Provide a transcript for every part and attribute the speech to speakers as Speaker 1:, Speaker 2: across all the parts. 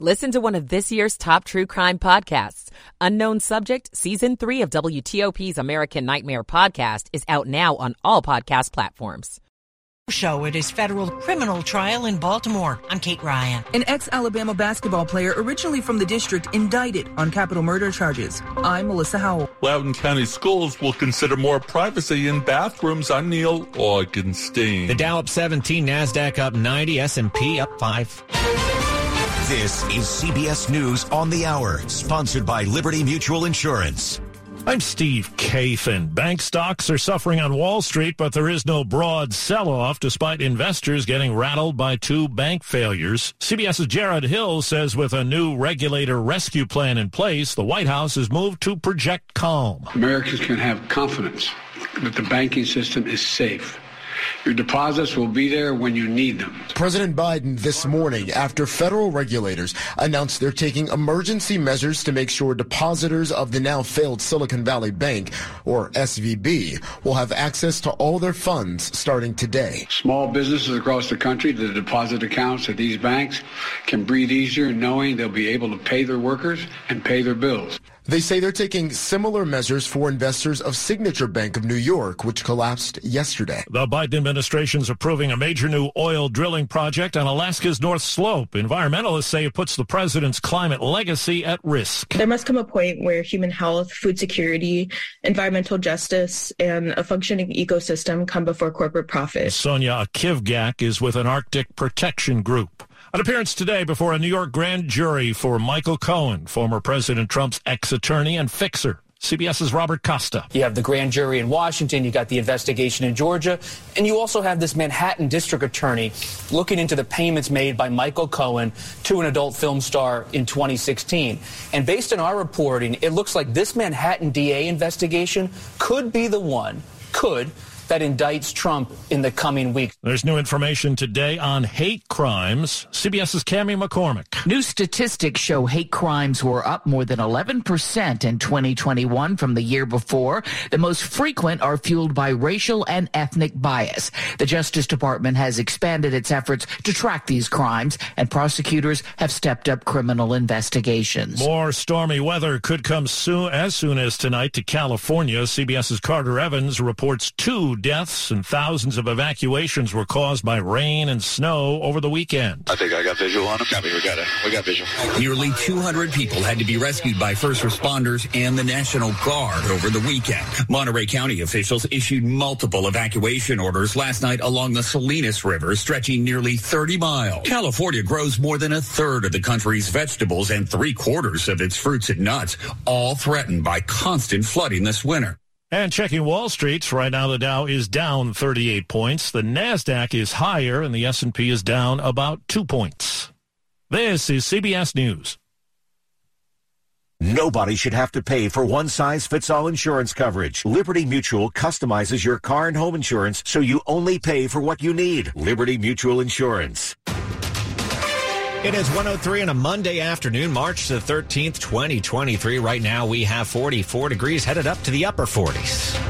Speaker 1: Listen to one of this year's top true crime podcasts. Unknown Subject, Season 3 of WTOP's American Nightmare podcast is out now on all podcast platforms.
Speaker 2: Show at his federal criminal trial in Baltimore. I'm Kate Ryan.
Speaker 3: An ex Alabama basketball player, originally from the district, indicted on capital murder charges. I'm Melissa Howell.
Speaker 4: Loudoun County Schools will consider more privacy in bathrooms. I'm Neil Augenstein.
Speaker 5: The Dow up 17, Nasdaq up 90, S&P up 5.
Speaker 6: This is CBS News on the Hour, sponsored by Liberty Mutual Insurance.
Speaker 7: I'm Steve Kathan. Bank stocks are suffering on Wall Street, but there is no broad sell-off despite investors getting rattled by two bank failures. CBS's Jared Hill says with a new regulator rescue plan in place, the White House has moved to project calm.
Speaker 8: Americans can have confidence that the banking system is safe. Your deposits will be there when you need them.
Speaker 9: President Biden this morning, after federal regulators announced they're taking emergency measures to make sure depositors of the now failed Silicon Valley Bank, or SVB, will have access to all their funds starting today.
Speaker 8: Small businesses across the country, the deposit accounts at these banks can breathe easier knowing they'll be able to pay their workers and pay their bills.
Speaker 9: They say they're taking similar measures for investors of Signature Bank of New York, which collapsed yesterday.
Speaker 7: The Biden administration is approving a major new oil drilling project on Alaska's North Slope. Environmentalists say it puts the president's climate legacy at risk.
Speaker 10: There must come a point where human health, food security, environmental justice, and a functioning ecosystem come before corporate profit.
Speaker 7: Sonia Kivgak is with an Arctic Protection Group. An appearance today before a New York grand jury for Michael Cohen, former President Trump's ex-attorney and fixer. CBS's Robert Costa.
Speaker 11: You have the grand jury in Washington, you got the investigation in Georgia, and you also have this Manhattan district attorney looking into the payments made by Michael Cohen to an adult film star in 2016. And based on our reporting, it looks like this Manhattan DA investigation could be the one, could that indicts Trump in the coming weeks.
Speaker 7: There's new information today on hate crimes. CBS's Cami McCormick.
Speaker 12: New statistics show hate crimes were up more than 11% in 2021 from the year before. The most frequent are fueled by racial and ethnic bias. The Justice Department has expanded its efforts to track these crimes, and prosecutors have stepped up criminal investigations.
Speaker 7: More stormy weather could come soon, as soon as tonight to California. CBS's Carter Evans reports two deaths and thousands of evacuations were caused by rain and snow over the weekend.
Speaker 13: I think I got visual on him. Copy, we got it. We got visual.
Speaker 14: Nearly 200 people had to be rescued by first responders and the National Guard over the weekend. Monterey County officials issued multiple evacuation orders last night along the Salinas River, stretching nearly 30 miles. California grows more than a third of the country's vegetables and three quarters of its fruits and nuts, all threatened by constant flooding this winter.
Speaker 7: And checking Wall Street's right now the Dow is down 38 points. The Nasdaq is higher and the S&P is down about 2 points. This is CBS News.
Speaker 6: Nobody should have to pay for one size fits all insurance coverage. Liberty Mutual customizes your car and home insurance so you only pay for what you need. Liberty Mutual Insurance.
Speaker 5: It is 103 on a Monday afternoon, March the 13th, 2023. Right now we have 44 degrees headed up to the upper 40s.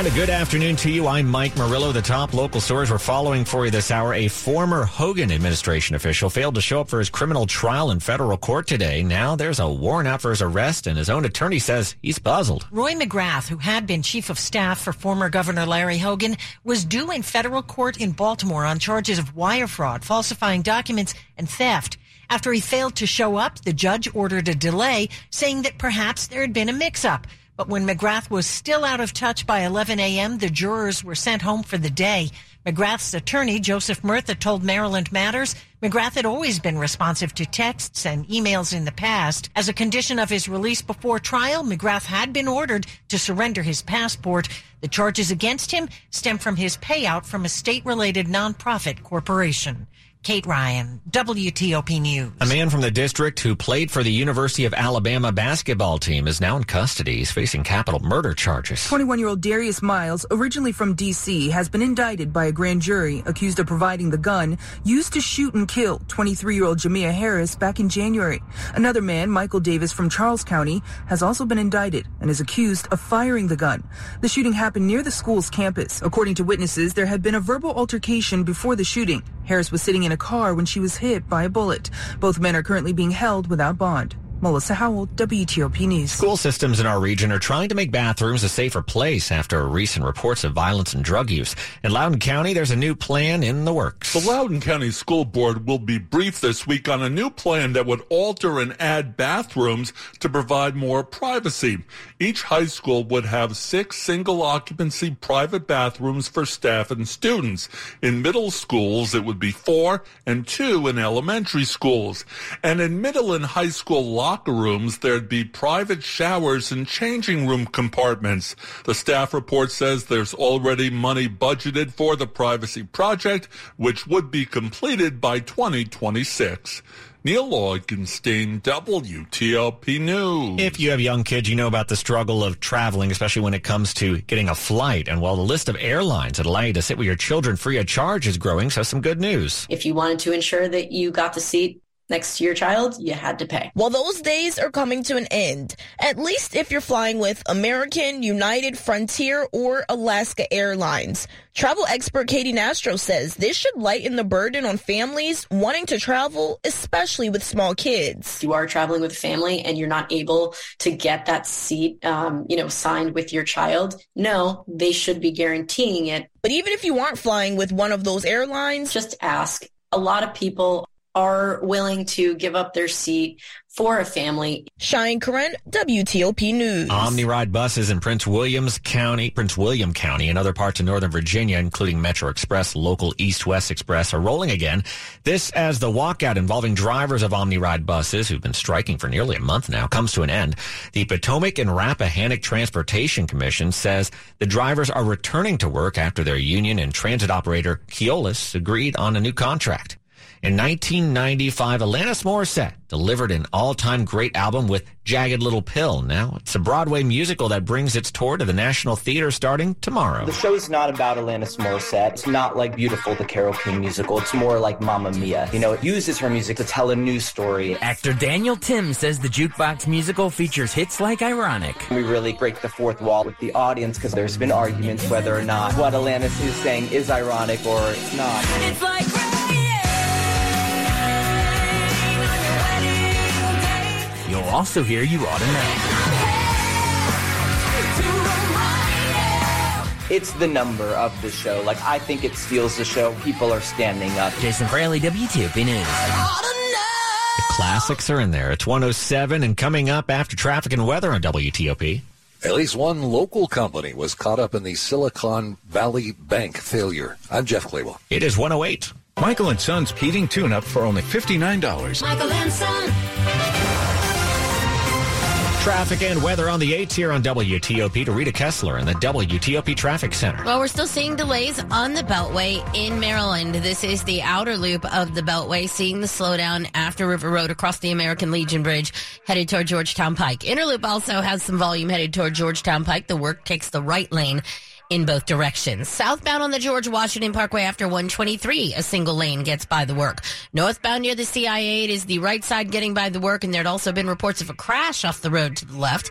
Speaker 5: And a good afternoon to you. I'm Mike Murillo. The top local stories we're following for you this hour. A former Hogan administration official failed to show up for his criminal trial in federal court today. Now there's a warrant out for his arrest, and his own attorney says he's puzzled.
Speaker 2: Roy McGrath, who had been chief of staff for former Governor Larry Hogan, was due in federal court in Baltimore on charges of wire fraud, falsifying documents, and theft. After he failed to show up, the judge ordered a delay, saying that perhaps there had been a mix up. But when McGrath was still out of touch by 11 a.m., the jurors were sent home for the day. McGrath's attorney, Joseph Murtha, told Maryland Matters McGrath had always been responsive to texts and emails in the past. As a condition of his release before trial, McGrath had been ordered to surrender his passport. The charges against him stem from his payout from a state related nonprofit corporation. Kate Ryan, WTOP News.
Speaker 5: A man from the district who played for the University of Alabama basketball team is now in custody. He's facing capital murder charges.
Speaker 3: 21 year old Darius Miles, originally from D.C., has been indicted by a grand jury accused of providing the gun used to shoot and kill 23 year old Jamea Harris back in January. Another man, Michael Davis from Charles County, has also been indicted and is accused of firing the gun. The shooting happened near the school's campus. According to witnesses, there had been a verbal altercation before the shooting. Harris was sitting in a car when she was hit by a bullet. Both men are currently being held without bond. Melissa Howell, WTOP News.
Speaker 5: School systems in our region are trying to make bathrooms a safer place after recent reports of violence and drug use. In Loudoun County, there's a new plan in the works.
Speaker 4: The Loudoun County School Board will be briefed this week on a new plan that would alter and add bathrooms to provide more privacy. Each high school would have six single occupancy private bathrooms for staff and students. In middle schools, it would be four and two in elementary schools. And in middle and high school locker rooms, there'd be private showers and changing room compartments. The staff report says there's already money budgeted for the privacy project, which would be completed by 2026. Neil Augenstein, WTOP News.
Speaker 5: If you have young kids, you know about the struggle of traveling, especially when it comes to getting a flight. And while the list of airlines that allow you to sit with your children free of charge is growing, so some good news.
Speaker 15: If you wanted to ensure that you got the seat next to your child, you had to pay.
Speaker 16: Well, those days are coming to an end, at least if you're flying with American, United, Frontier, or Alaska Airlines. Travel expert Katy Nastro says this should lighten the burden on families wanting to travel, especially with small kids.
Speaker 15: You are traveling with a family and you're not able to get that seat, um, you know, signed with your child. No, they should be guaranteeing it.
Speaker 16: But even if you aren't flying with one of those airlines,
Speaker 15: just ask. A lot of people are willing to give up their seat for a family.
Speaker 16: Cheyenne Corin, WTOP News.
Speaker 5: OmniRide buses in Prince Williams County, Prince William County, and other parts of Northern Virginia, including Metro Express, local East-West Express, are rolling again. This as the walkout involving drivers of OmniRide buses, who've been striking for nearly a month now, comes to an end. The Potomac and Rappahannock Transportation Commission says the drivers are returning to work after their union and transit operator Keolis agreed on a new contract. In 1995, Alanis Morissette delivered an all-time great album with Jagged Little Pill. Now it's a Broadway musical that brings its tour to the National Theater starting tomorrow.
Speaker 17: The show is not about Alanis Morissette. It's not like Beautiful, the Carole King musical. It's more like Mamma Mia. You know, it uses her music to tell a new story.
Speaker 18: Actor Daniel Tim says the Jukebox musical features hits like Ironic.
Speaker 17: We really break the fourth wall with the audience because there's been arguments whether or not what Alanis is saying is ironic or it's not.
Speaker 16: It's like
Speaker 18: You'll also hear You Ought to Know.
Speaker 17: It's the number of the show. Like, I think it steals the show. People are standing up.
Speaker 18: Jason Fraley, WTOP News.
Speaker 5: The classics are in there. It's 107 and coming up after traffic and weather on WTOP.
Speaker 19: At least one local company was caught up in the Silicon Valley Bank failure. I'm Jeff Clabaugh.
Speaker 5: It is 108.
Speaker 20: Michael and Son's heating tune-up for only $59.
Speaker 16: Michael and Son.
Speaker 5: Traffic and weather on the 8th here on WTOP to Rita Kessler in the WTOP Traffic Center.
Speaker 21: Well, we're still seeing delays on the Beltway in Maryland. This is the outer loop of the Beltway, seeing the slowdown after River Road across the American Legion Bridge, headed toward Georgetown Pike. Inner loop also has some volume headed toward Georgetown Pike. The work takes the right lane in both directions. Southbound on the George Washington Parkway after 123, a single lane gets by the work. Northbound near the CIA, it is the right side getting by the work, and there had also been reports of a crash off the road to the left.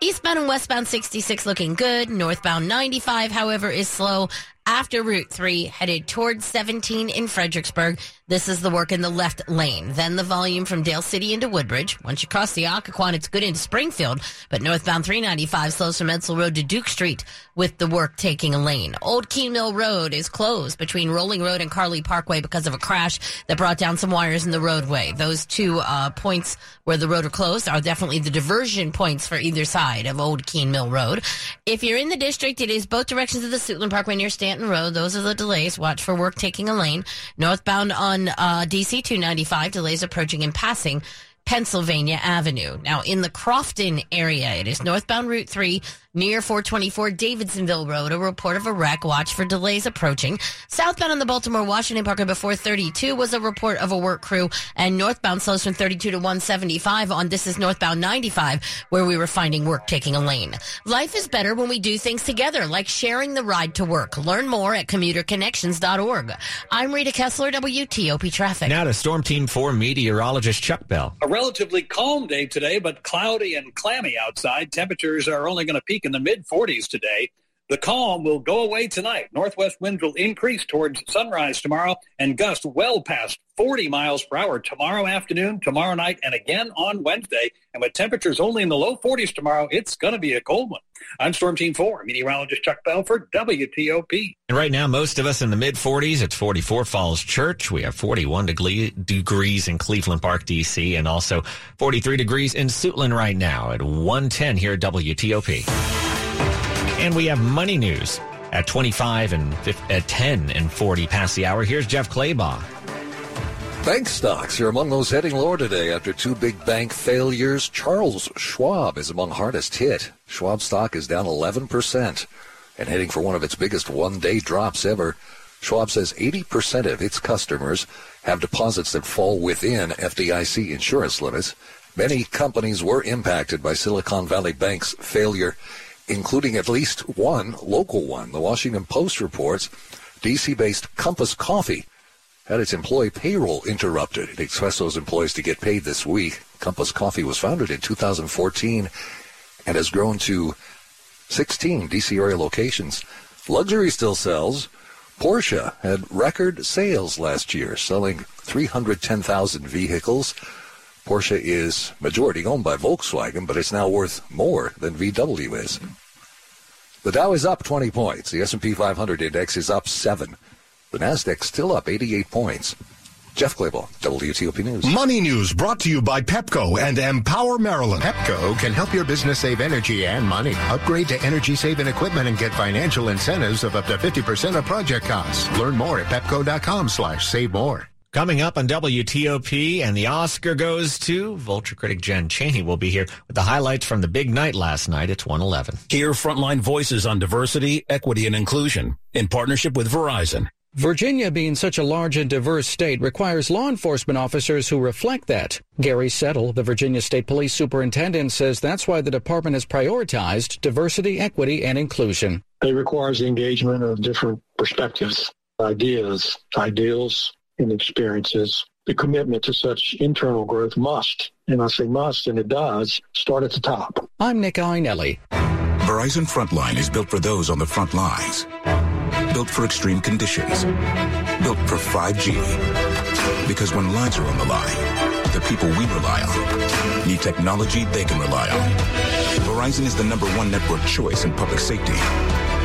Speaker 21: Eastbound and westbound 66 looking good. Northbound 95, however, is slow after Route 3 headed towards 17 in Fredericksburg. This is the work in the left lane. Then the volume from Dale City into Woodbridge. Once you cross the Occoquan, it's good into Springfield, but northbound 395 slows from Edsall Road to Duke Street with the work taking a lane. Old Keene Mill Road is closed between Rolling Road and Carrleigh Parkway because of a crash that brought down some wires in the roadway. Those two uh, points where the road are closed are definitely the diversion points for either side of Old Keene Mill Road. If you're in the district, it is both directions of the Suitland Parkway near Stanton Road. Those are the delays. Watch for work taking a lane. Northbound on uh, DC 295, delays approaching and passing Pennsylvania Avenue. Now, in the Crofton area, it is northbound Route 3 Near 424 Davidsonville Road, a report of a wreck. Watch for delays approaching. Southbound on the Baltimore Washington Parkway before 32 was a report of a work crew, and northbound slows from 32 to 175 on this is northbound 95, where we were finding work taking a lane. Life is better when we do things together, like sharing the ride to work. Learn more at commuterconnections.org. I'm Rita Kessler, WTOP Traffic.
Speaker 5: Now to Storm Team 4 meteorologist Chuck Bell.
Speaker 22: A relatively calm day today, but cloudy and clammy outside. Temperatures are only going to peak in the mid 40s today. The calm will go away tonight. Northwest winds will increase towards sunrise tomorrow and gust well past 40 miles per hour tomorrow afternoon, tomorrow night, and again on Wednesday. And with temperatures only in the low 40s tomorrow, it's going to be a cold one. I'm Storm Team 4, meteorologist Chuck Bell for WTOP.
Speaker 5: And right now, most of us in the mid 40s. It's 44 Falls Church. We have 41 degrees in Cleveland Park, D.C., and also 43 degrees in Suitland right now at 110 here at WTOP. And we have money news at 25 and 50, at 10 and 40 past the hour. Here's Jeff Clabaugh.
Speaker 19: Bank stocks are among those heading lower today after two big bank failures. Charles Schwab is among hardest hit. Schwab stock is down 11% and heading for one of its biggest one-day drops ever. Schwab says 80% of its customers have deposits that fall within FDIC insurance limits. Many companies were impacted by Silicon Valley Bank's failure including at least one local one. The Washington Post reports DC based Compass Coffee had its employee payroll interrupted. It expects those employees to get paid this week. Compass Coffee was founded in 2014 and has grown to 16 DC area locations. Luxury still sells. Porsche had record sales last year, selling 310,000 vehicles. Porsche is majority owned by Volkswagen, but it's now worth more than VW is. The Dow is up 20 points. The S&P 500 index is up 7. The Nasdaq still up 88 points. Jeff Clabaugh, WTOP News.
Speaker 23: Money News brought to you by Pepco and Empower Maryland. Pepco can help your business save energy and money. Upgrade to energy saving equipment and get financial incentives of up to 50% of project costs. Learn more at pepco.com slash save more.
Speaker 5: Coming up on WTOP, and the Oscar goes to Vulture critic Jen Chaney will be here with the highlights from the big night last night. It's 111.
Speaker 24: Hear frontline voices on diversity, equity, and inclusion in partnership with Verizon.
Speaker 25: Virginia, being such a large and diverse state, requires law enforcement officers who reflect that. Gary Settle, the Virginia State Police Superintendent, says that's why the department has prioritized diversity, equity, and inclusion.
Speaker 26: It requires the engagement of different perspectives, ideas, ideals, and experiences, the commitment to such internal growth must, and I say must, and it does, start at the top.
Speaker 25: I'm Nick Iannelli.
Speaker 27: Verizon Frontline is built for those on the front lines. Built for extreme conditions. Built for 5G. Because when lives are on the line, the people we rely on need technology they can rely on. Verizon is the number one network choice in public safety.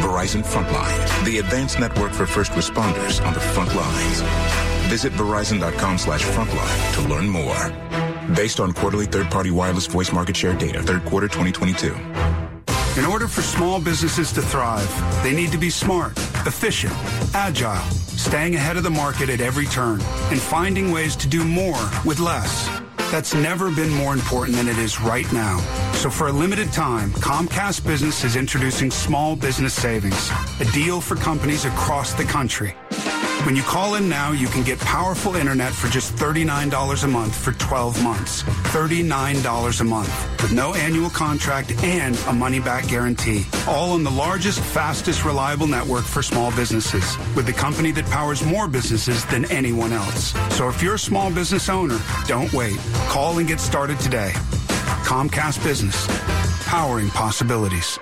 Speaker 27: Verizon Frontline, the advanced network for first responders on the front lines. Visit Verizon.com slash frontline to learn more. Based on quarterly third-party wireless voice market share data, third quarter 2022.
Speaker 28: In order for small businesses to thrive, they need to be smart, efficient, agile, staying ahead of the market at every turn, and finding ways to do more with less. That's never been more important than it is right now. So for a limited time, Comcast Business is introducing Small Business Savings, a deal for companies across the country. When you call in now, you can get powerful internet for just $39 a month for 12 months. $39 a month with no annual contract and a money back guarantee. All on the largest, fastest, reliable network for small businesses with the company that powers more businesses than anyone else. So if you're a small business owner, don't wait. Call and get started today. Comcast Business, powering possibilities.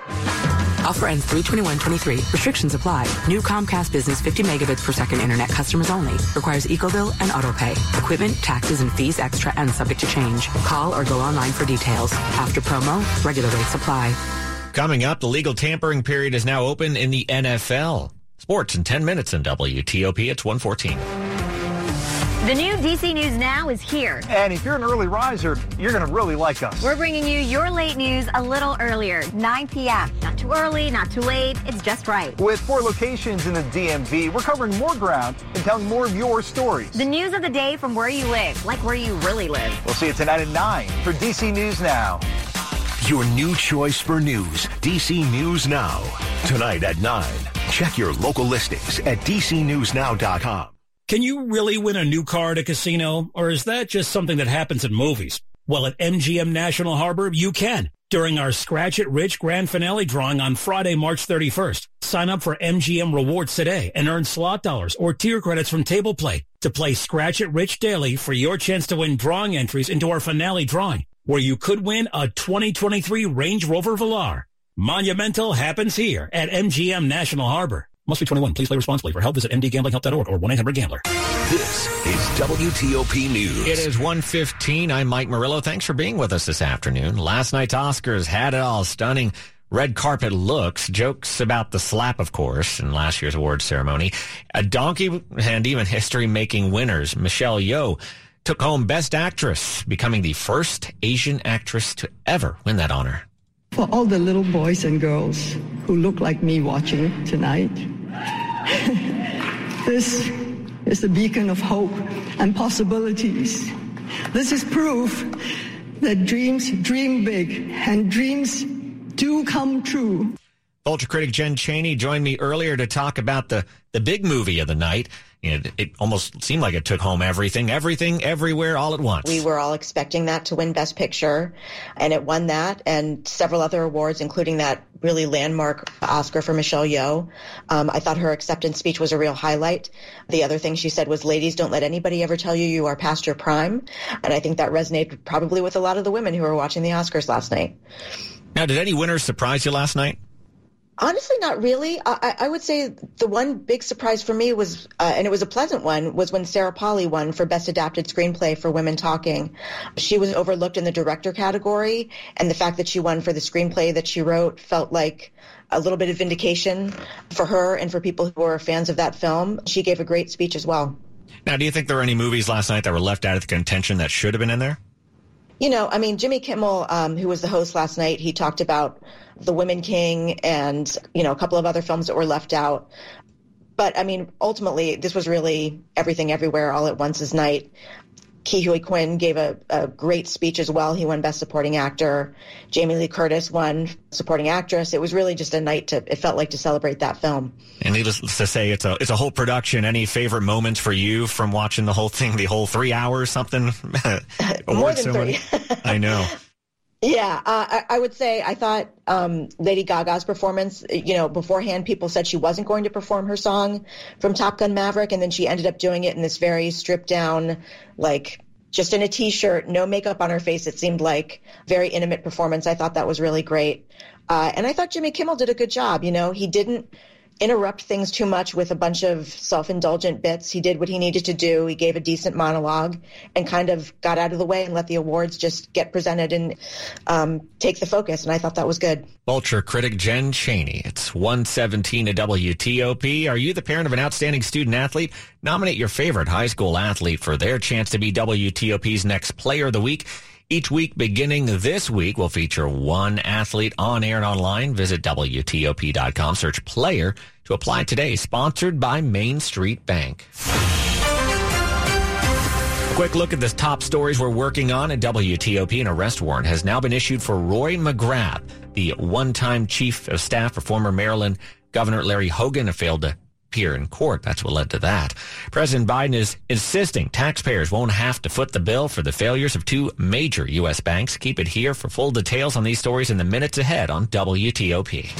Speaker 29: Offer ends 321.23. Restrictions apply. New Comcast Business 50 megabits per second internet customers only. Requires EcoBill and AutoPay. Equipment, taxes, and fees extra and subject to change. Call or go online for details. After promo, regular rates apply.
Speaker 5: Coming up, the legal tampering period is now open in the NFL. Sports in 10 minutes in WTOP. It's 114.
Speaker 30: The new DC News Now is here.
Speaker 31: And if you're an early riser, you're going to really like us.
Speaker 30: We're bringing you your late news a little earlier, 9 p.m. Not too early, not too late. It's just right.
Speaker 31: With four locations in the DMV, we're covering more ground and telling more of your stories.
Speaker 30: The news of the day from where you live, like where you really live.
Speaker 31: We'll see you tonight at 9 for DC News Now.
Speaker 32: your new choice for news. DC News Now. Tonight at 9. Check your local listings at dcnewsnow.com.
Speaker 24: Can you really win a new car at a casino, or is that just something that happens in movies? Well, at MGM National Harbor, you can. During our Scratch It Rich grand finale drawing on Friday, March 31st, sign up for MGM Rewards today and earn slot dollars or tier credits from Table Play to play Scratch It Rich daily for your chance to win drawing entries into our finale drawing, where you could win a 2023 Range Rover Velar. Monumental happens here at MGM National Harbor. Must be 21. Please play responsibly. For help, visit mdgamblinghelp.org or 1-800-GAMBLER.
Speaker 32: This is WTOP News.
Speaker 5: It is 115. I'm Mike Murillo. Thanks for being with us this afternoon. Last night's Oscars had it all. Stunning red carpet looks, jokes about the slap, of course, in last year's awards ceremony. A donkey and even history-making winners. Michelle Yeoh took home Best Actress, becoming the first Asian actress to ever win that honor.
Speaker 33: For all the little boys and girls who look like me watching tonight, this is a beacon of hope and possibilities. This is proof that dreams dream big and dreams do come true.
Speaker 5: Vulture critic Jen Chaney joined me earlier to talk about the, the big movie of the night. It, it almost seemed like it took home everything, everything, everywhere, all at once.
Speaker 34: We were all expecting that to win Best Picture, and it won that and several other awards, including that really landmark Oscar for Michelle Yeoh. Um, I thought her acceptance speech was a real highlight. The other thing she said was, ladies, don't let anybody ever tell you you are past your prime. And I think that resonated probably with a lot of the women who were watching the Oscars last night.
Speaker 5: Now, did any winners surprise you last night?
Speaker 34: Honestly, not really. I, I, would say the one big surprise for me was, uh, and it was a pleasant one, was when Sarah Polley won for Best Adapted Screenplay for Women Talking. She was overlooked in the director category, and the fact that she won for the screenplay that she wrote felt like a little bit of vindication for her and for people who are fans of that film. She gave a great speech as well.
Speaker 5: Now, do you think there were any movies last night that were left out of the contention that should have been in there?
Speaker 34: You know, I mean, Jimmy Kimmel, um, who was the host last night, he talked about The Woman King and, you know, a couple of other films that were left out. But I mean, ultimately, this was really everything everywhere all at once this night. Ke Huy Quan gave a, a, great speech as well. He won Best Supporting Actor. Jamie Lee Curtis won Supporting Actress. It was really just a night to. It felt like to celebrate that film.
Speaker 5: And needless to say, it's a it's a whole production. Any favorite moments for you from watching the whole thing, the whole three hours, something?
Speaker 34: More than three.
Speaker 5: I know.
Speaker 34: Yeah, uh, I, I, would say I thought um, Lady Gaga's performance. You know, beforehand, people said she wasn't going to perform her song from Top Gun Maverick, and then she ended up doing it in this very stripped down, like just in a t-shirt, no makeup on her face. It seemed like very intimate performance. I thought that was really great, uh, and I thought Jimmy Kimmel did a good job. You know, he didn't interrupt things too much with a bunch of self-indulgent bits. He did what he needed to do. He gave a decent monologue and kind of got out of the way and let the awards just get presented and um, take the focus. And I thought that was good.
Speaker 5: Vulture critic Jen Chaney. It's 117 to WTOP. Are you the parent of an outstanding student athlete? Nominate your favorite high school athlete for their chance to be WTOP's next player of the week. Each week beginning this week will feature one athlete on air and online. Visit WTOP.com, search player to apply today. Sponsored by Main Street Bank. Quick look at the top stories we're working on at WTOP. An arrest warrant has now been issued for Roy McGrath, the one-time chief of staff for former Maryland Governor Larry Hogan, failed to appear in court. That's what led to that. President Biden is insisting taxpayers won't have to foot the bill for the failures of two major U.S. banks. Keep it here for full details on these stories in the minutes ahead on WTOP.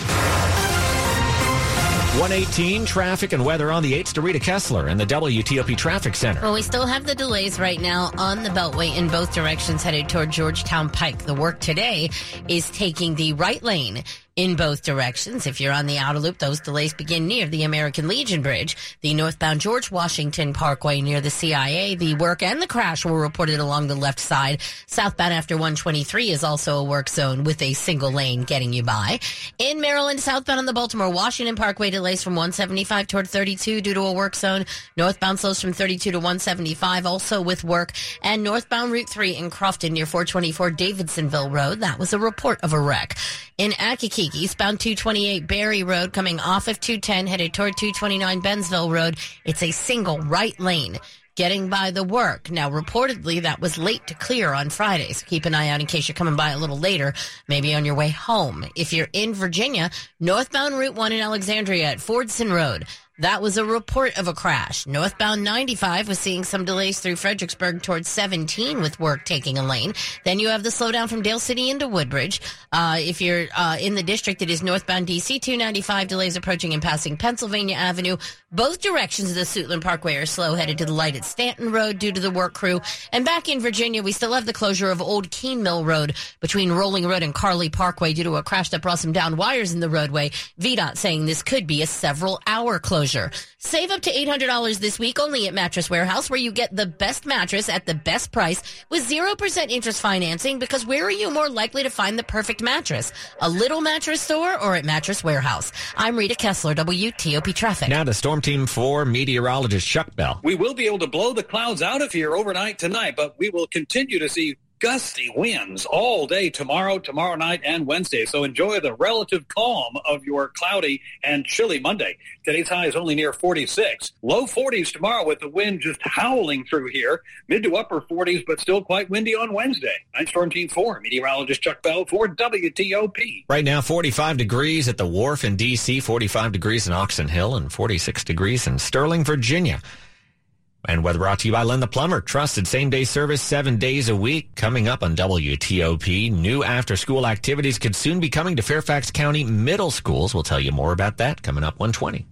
Speaker 5: 118 traffic and weather on the 8th to Rita Kessler in the WTOP Traffic Center.
Speaker 21: Well, we still have the delays right now on the Beltway in both directions headed toward Georgetown Pike. The work today is taking the right lane in both directions. If you're on the outer loop, those delays begin near the American Legion Bridge, the northbound George Washington Parkway near the CIA. The work and the crash were reported along the left side. Southbound after 123 is also a work zone with a single lane getting you by. In Maryland, southbound on the Baltimore Washington Parkway delays from 175 toward 32 due to a work zone. Northbound slows from 32 to 175 also with work and northbound Route 3 in Crofton near 424 Davidsonville Road. That was a report of a wreck. In Accokeek, Eastbound 228 Berry Road, coming off of 210, headed toward 229 Bensville Road. It's a single right lane getting by the work. Now, reportedly, that was late to clear on Friday, so keep an eye out in case you're coming by a little later, maybe on your way home. If you're in Virginia, northbound Route 1 in Alexandria at Fordson Road, that was a report of a crash. Northbound 95 was seeing some delays through Fredericksburg towards 17 with work taking a lane. Then you have the slowdown from Dale City into Woodbridge. Uh, if you're uh, in the district, it is northbound DC 295 delays approaching and passing Pennsylvania Avenue. Both directions of the Suitland Parkway are slow headed to the light at Stanton Road due to the work crew. And back in Virginia, we still have the closure of Old Keene Mill Road between Rolling Road and Carrleigh Parkway due to a crash that brought some down wires in the roadway. VDOT saying this could be a several hour closure. Save up to $800 this week only at Mattress Warehouse, where you get the best mattress at the best price with 0% interest financing because where are you more likely to find the perfect mattress? A little mattress store or at Mattress Warehouse? I'm Rita Kessler, WTOP Traffic.
Speaker 5: Now to Storm Team 4 meteorologist Chuck Bell.
Speaker 22: We will be able to blow the clouds out of here overnight tonight, but we will continue to see gusty winds all day tomorrow, tomorrow night, and Wednesday. So enjoy the relative calm of your cloudy and chilly Monday. Today's high is only near 46. Low 40s tomorrow with the wind just howling through here. Mid to upper 40s, but still quite windy on Wednesday. Night Storm Team 4, meteorologist Chuck Bell for WTOP.
Speaker 5: Right now, 45 degrees at the wharf in D.C., 45 degrees in Oxon Hill, and 46 degrees in Sterling, Virginia. And weather brought to you by Len the Plumber. Trusted same day service seven days a week. Coming up on WTOP. New after school activities could soon be coming to Fairfax County middle schools. We'll tell you more about that coming up 120.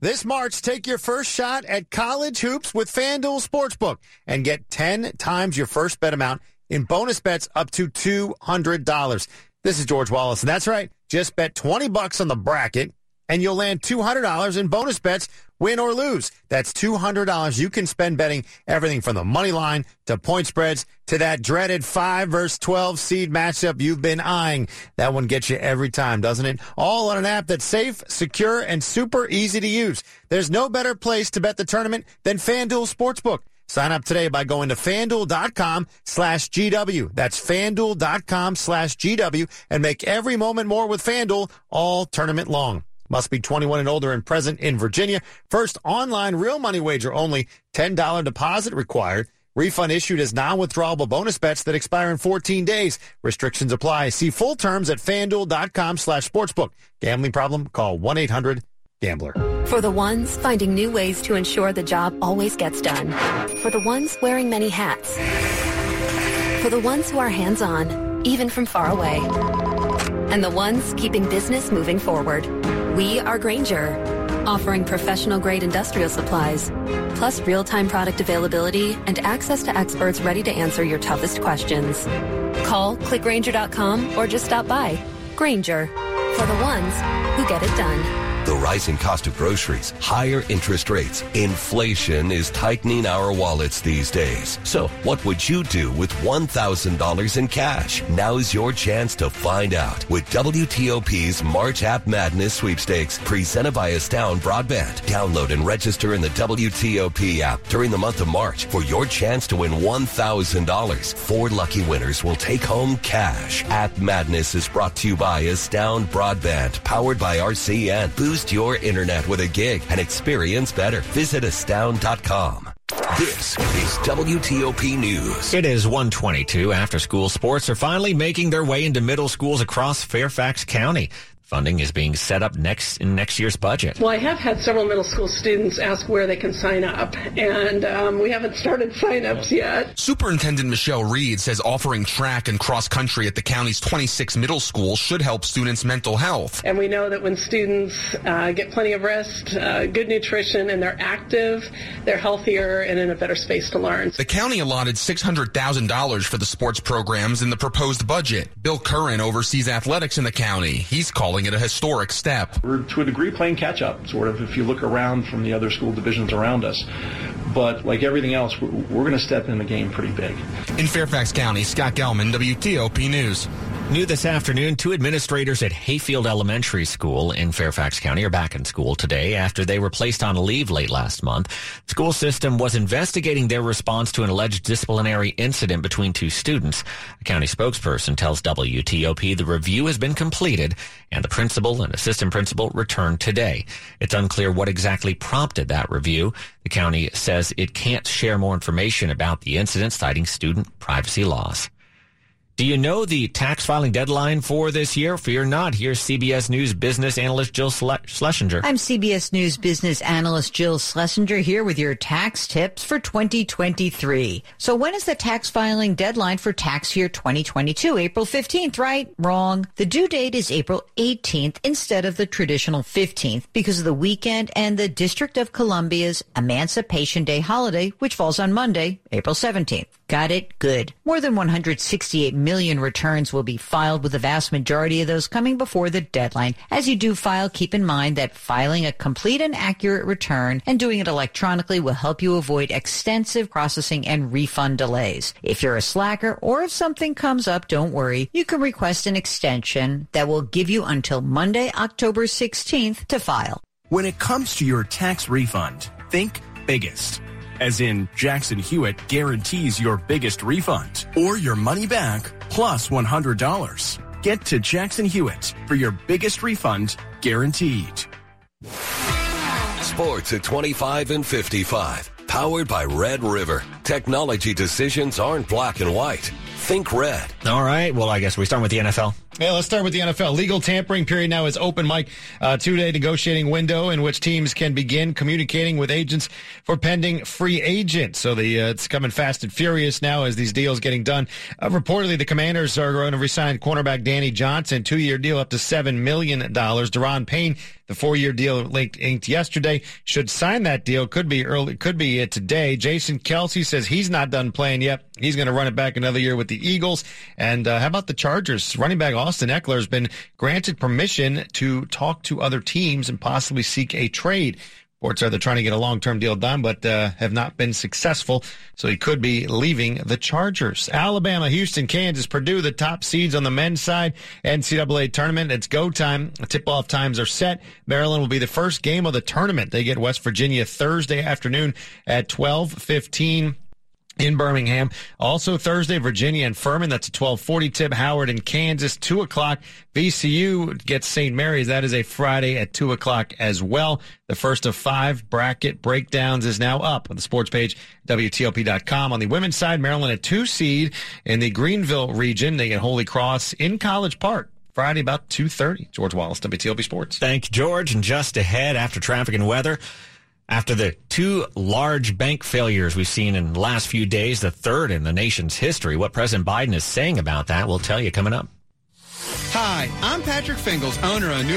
Speaker 35: This March, take your first shot at college hoops with FanDuel Sportsbook and get 10 times your first bet amount in bonus bets up to $200. This is George Wallace, and that's right. Just bet 20 bucks on the bracket and you'll land $200 in bonus bets, win or lose. That's $200 you can spend betting everything from the money line to point spreads to that dreaded 5 versus 12 seed matchup you've been eyeing. That one gets you every time, doesn't it? All on an app that's safe, secure, and super easy to use. There's no better place to bet the tournament than FanDuel Sportsbook. Sign up today by going to fanduel.com slash GW. That's fanduel.com slash GW and make every moment more with FanDuel all tournament long. Must be 21 and older and present in Virginia. First online real money wager only. $10 deposit required. Refund issued as non-withdrawable bonus bets that expire in 14 days. Restrictions apply. See full terms at fanduel.com slash sportsbook. Gambling problem? Call 1-800-GAMBLER.
Speaker 36: For the ones finding new ways to ensure the job always gets done. For the ones wearing many hats. For the ones who are hands-on, even from far away. And the ones keeping business moving forward. We are Grainger, offering professional grade industrial supplies, plus real time product availability and access to experts ready to answer your toughest questions. Call clickgrainger.com or just stop by. Grainger, for the ones who get it done.
Speaker 37: The rising cost of groceries, higher interest rates, inflation is tightening our wallets these days. So, what would you do with $1,000 in cash? Now's your chance to find out with WTOP's March App Madness sweepstakes presented by Astound Broadband. Download and register in the WTOP app during the month of March for your chance to win $1,000. Four lucky winners will take home cash. App Madness is brought to you by Astound Broadband, powered by RCN. Boost your internet with a gig and experience better. Visit astound.com. This is WTOP News.
Speaker 5: It is 122. After school sports are finally making their way into middle schools across Fairfax County. Funding is being set up next in next year's budget.
Speaker 38: Well, I have had several middle school students ask where they can sign up, and um, we haven't started sign-ups yet.
Speaker 39: Superintendent Michelle Reid says offering track and cross country at the county's 26 middle schools should help students' mental health.
Speaker 38: And we know that when students uh, get plenty of rest, uh, good nutrition, and they're active, they're healthier and in a better space to learn.
Speaker 39: The county allotted $600,000 for the sports programs in the proposed budget. Bill Curran oversees athletics in the county. He's calling it a historic step.
Speaker 40: We're to a degree playing catch up, sort of, if you look around from the other school divisions around us. But like everything else, we're, we're going to step in the game pretty big.
Speaker 39: In Fairfax County, Scott Gelman, WTOP News.
Speaker 5: New this afternoon, two administrators at Hayfield Elementary School in Fairfax County are back in school today after they were placed on leave late last month. School system was investigating their response to an alleged disciplinary incident between two students. A county spokesperson tells WTOP the review has been completed and the principal and assistant principal returned today. It's unclear what exactly prompted that review. The county says it can't share more information about the incident, citing student privacy laws. Do you know the tax filing deadline for this year? Fear not. Here's CBS News business analyst Jill Schlesinger.
Speaker 41: I'm CBS News business analyst Jill Schlesinger here with your tax tips for 2023. So when is the tax filing deadline for tax year 2022? April 15th, right? Wrong. The due date is April 18th instead of the traditional 15th because of the weekend and the District of Columbia's Emancipation Day holiday, which falls on Monday, April 17th. Got it? Good. More than 168 million returns will be filed with the vast majority of those coming before the deadline. As you do file, keep in mind that filing a complete and accurate return and doing it electronically will help you avoid extensive processing and refund delays. If you're a slacker or if something comes up, don't worry. You can request an extension that will give you until Monday, October 16th to file.
Speaker 42: When it comes to your tax refund, think biggest as in Jackson Hewitt guarantees your biggest refund or your money back plus $100. Get to Jackson Hewitt for your biggest refund guaranteed.
Speaker 37: Sports at 25 and 55. Powered by Red River. Technology decisions aren't black and white. Think red.
Speaker 5: All right. Well, I guess we start with the NFL.
Speaker 35: Yeah, let's start with the NFL. Legal tampering period now is open, Mike. Uh, two-day negotiating window in which teams can begin communicating with agents for pending free agents. So the uh, it's coming fast and furious now as these deals getting done. Uh, reportedly, the Commanders are going to resign cornerback Danny Johnson, two-year deal up to seven million dollars. Daron Payne, the four-year deal linked inked yesterday, should sign that deal. Could be early. Could be today. Jason Kelce says he's not done playing yet. He's going to run it back another year with the Eagles. And uh, how about the Chargers? Running back Austin Ekeler has been granted permission to talk to other teams and possibly seek a trade. Reports are they're trying to get a long-term deal done, but uh, have not been successful. So he could be leaving the Chargers. Alabama, Houston, Kansas, Purdue, the top seeds on the men's side NCAA tournament. It's go time. Tip-off times are set. Maryland will be the first game of the tournament. They get West Virginia Thursday afternoon at 12:15 in Birmingham. Also Thursday, Virginia and Furman. That's a 1240 tip. Howard in Kansas, 2 o'clock. VCU gets St. Mary's. That is a Friday at 2 o'clock as well. The first of five bracket breakdowns is now up on the sports page, WTOP.com. On the women's side, Maryland a two seed in the Greenville region. They get Holy Cross in College Park. Friday about 2.30. George Wallace, WTOP Sports.
Speaker 5: Thank you, George. And just ahead after traffic and weather, after the two large bank failures we've seen in the last few days, the third in the nation's history, what President Biden is saying about that, we'll tell you coming up.
Speaker 43: Hi, I'm Patrick Fingles, owner of New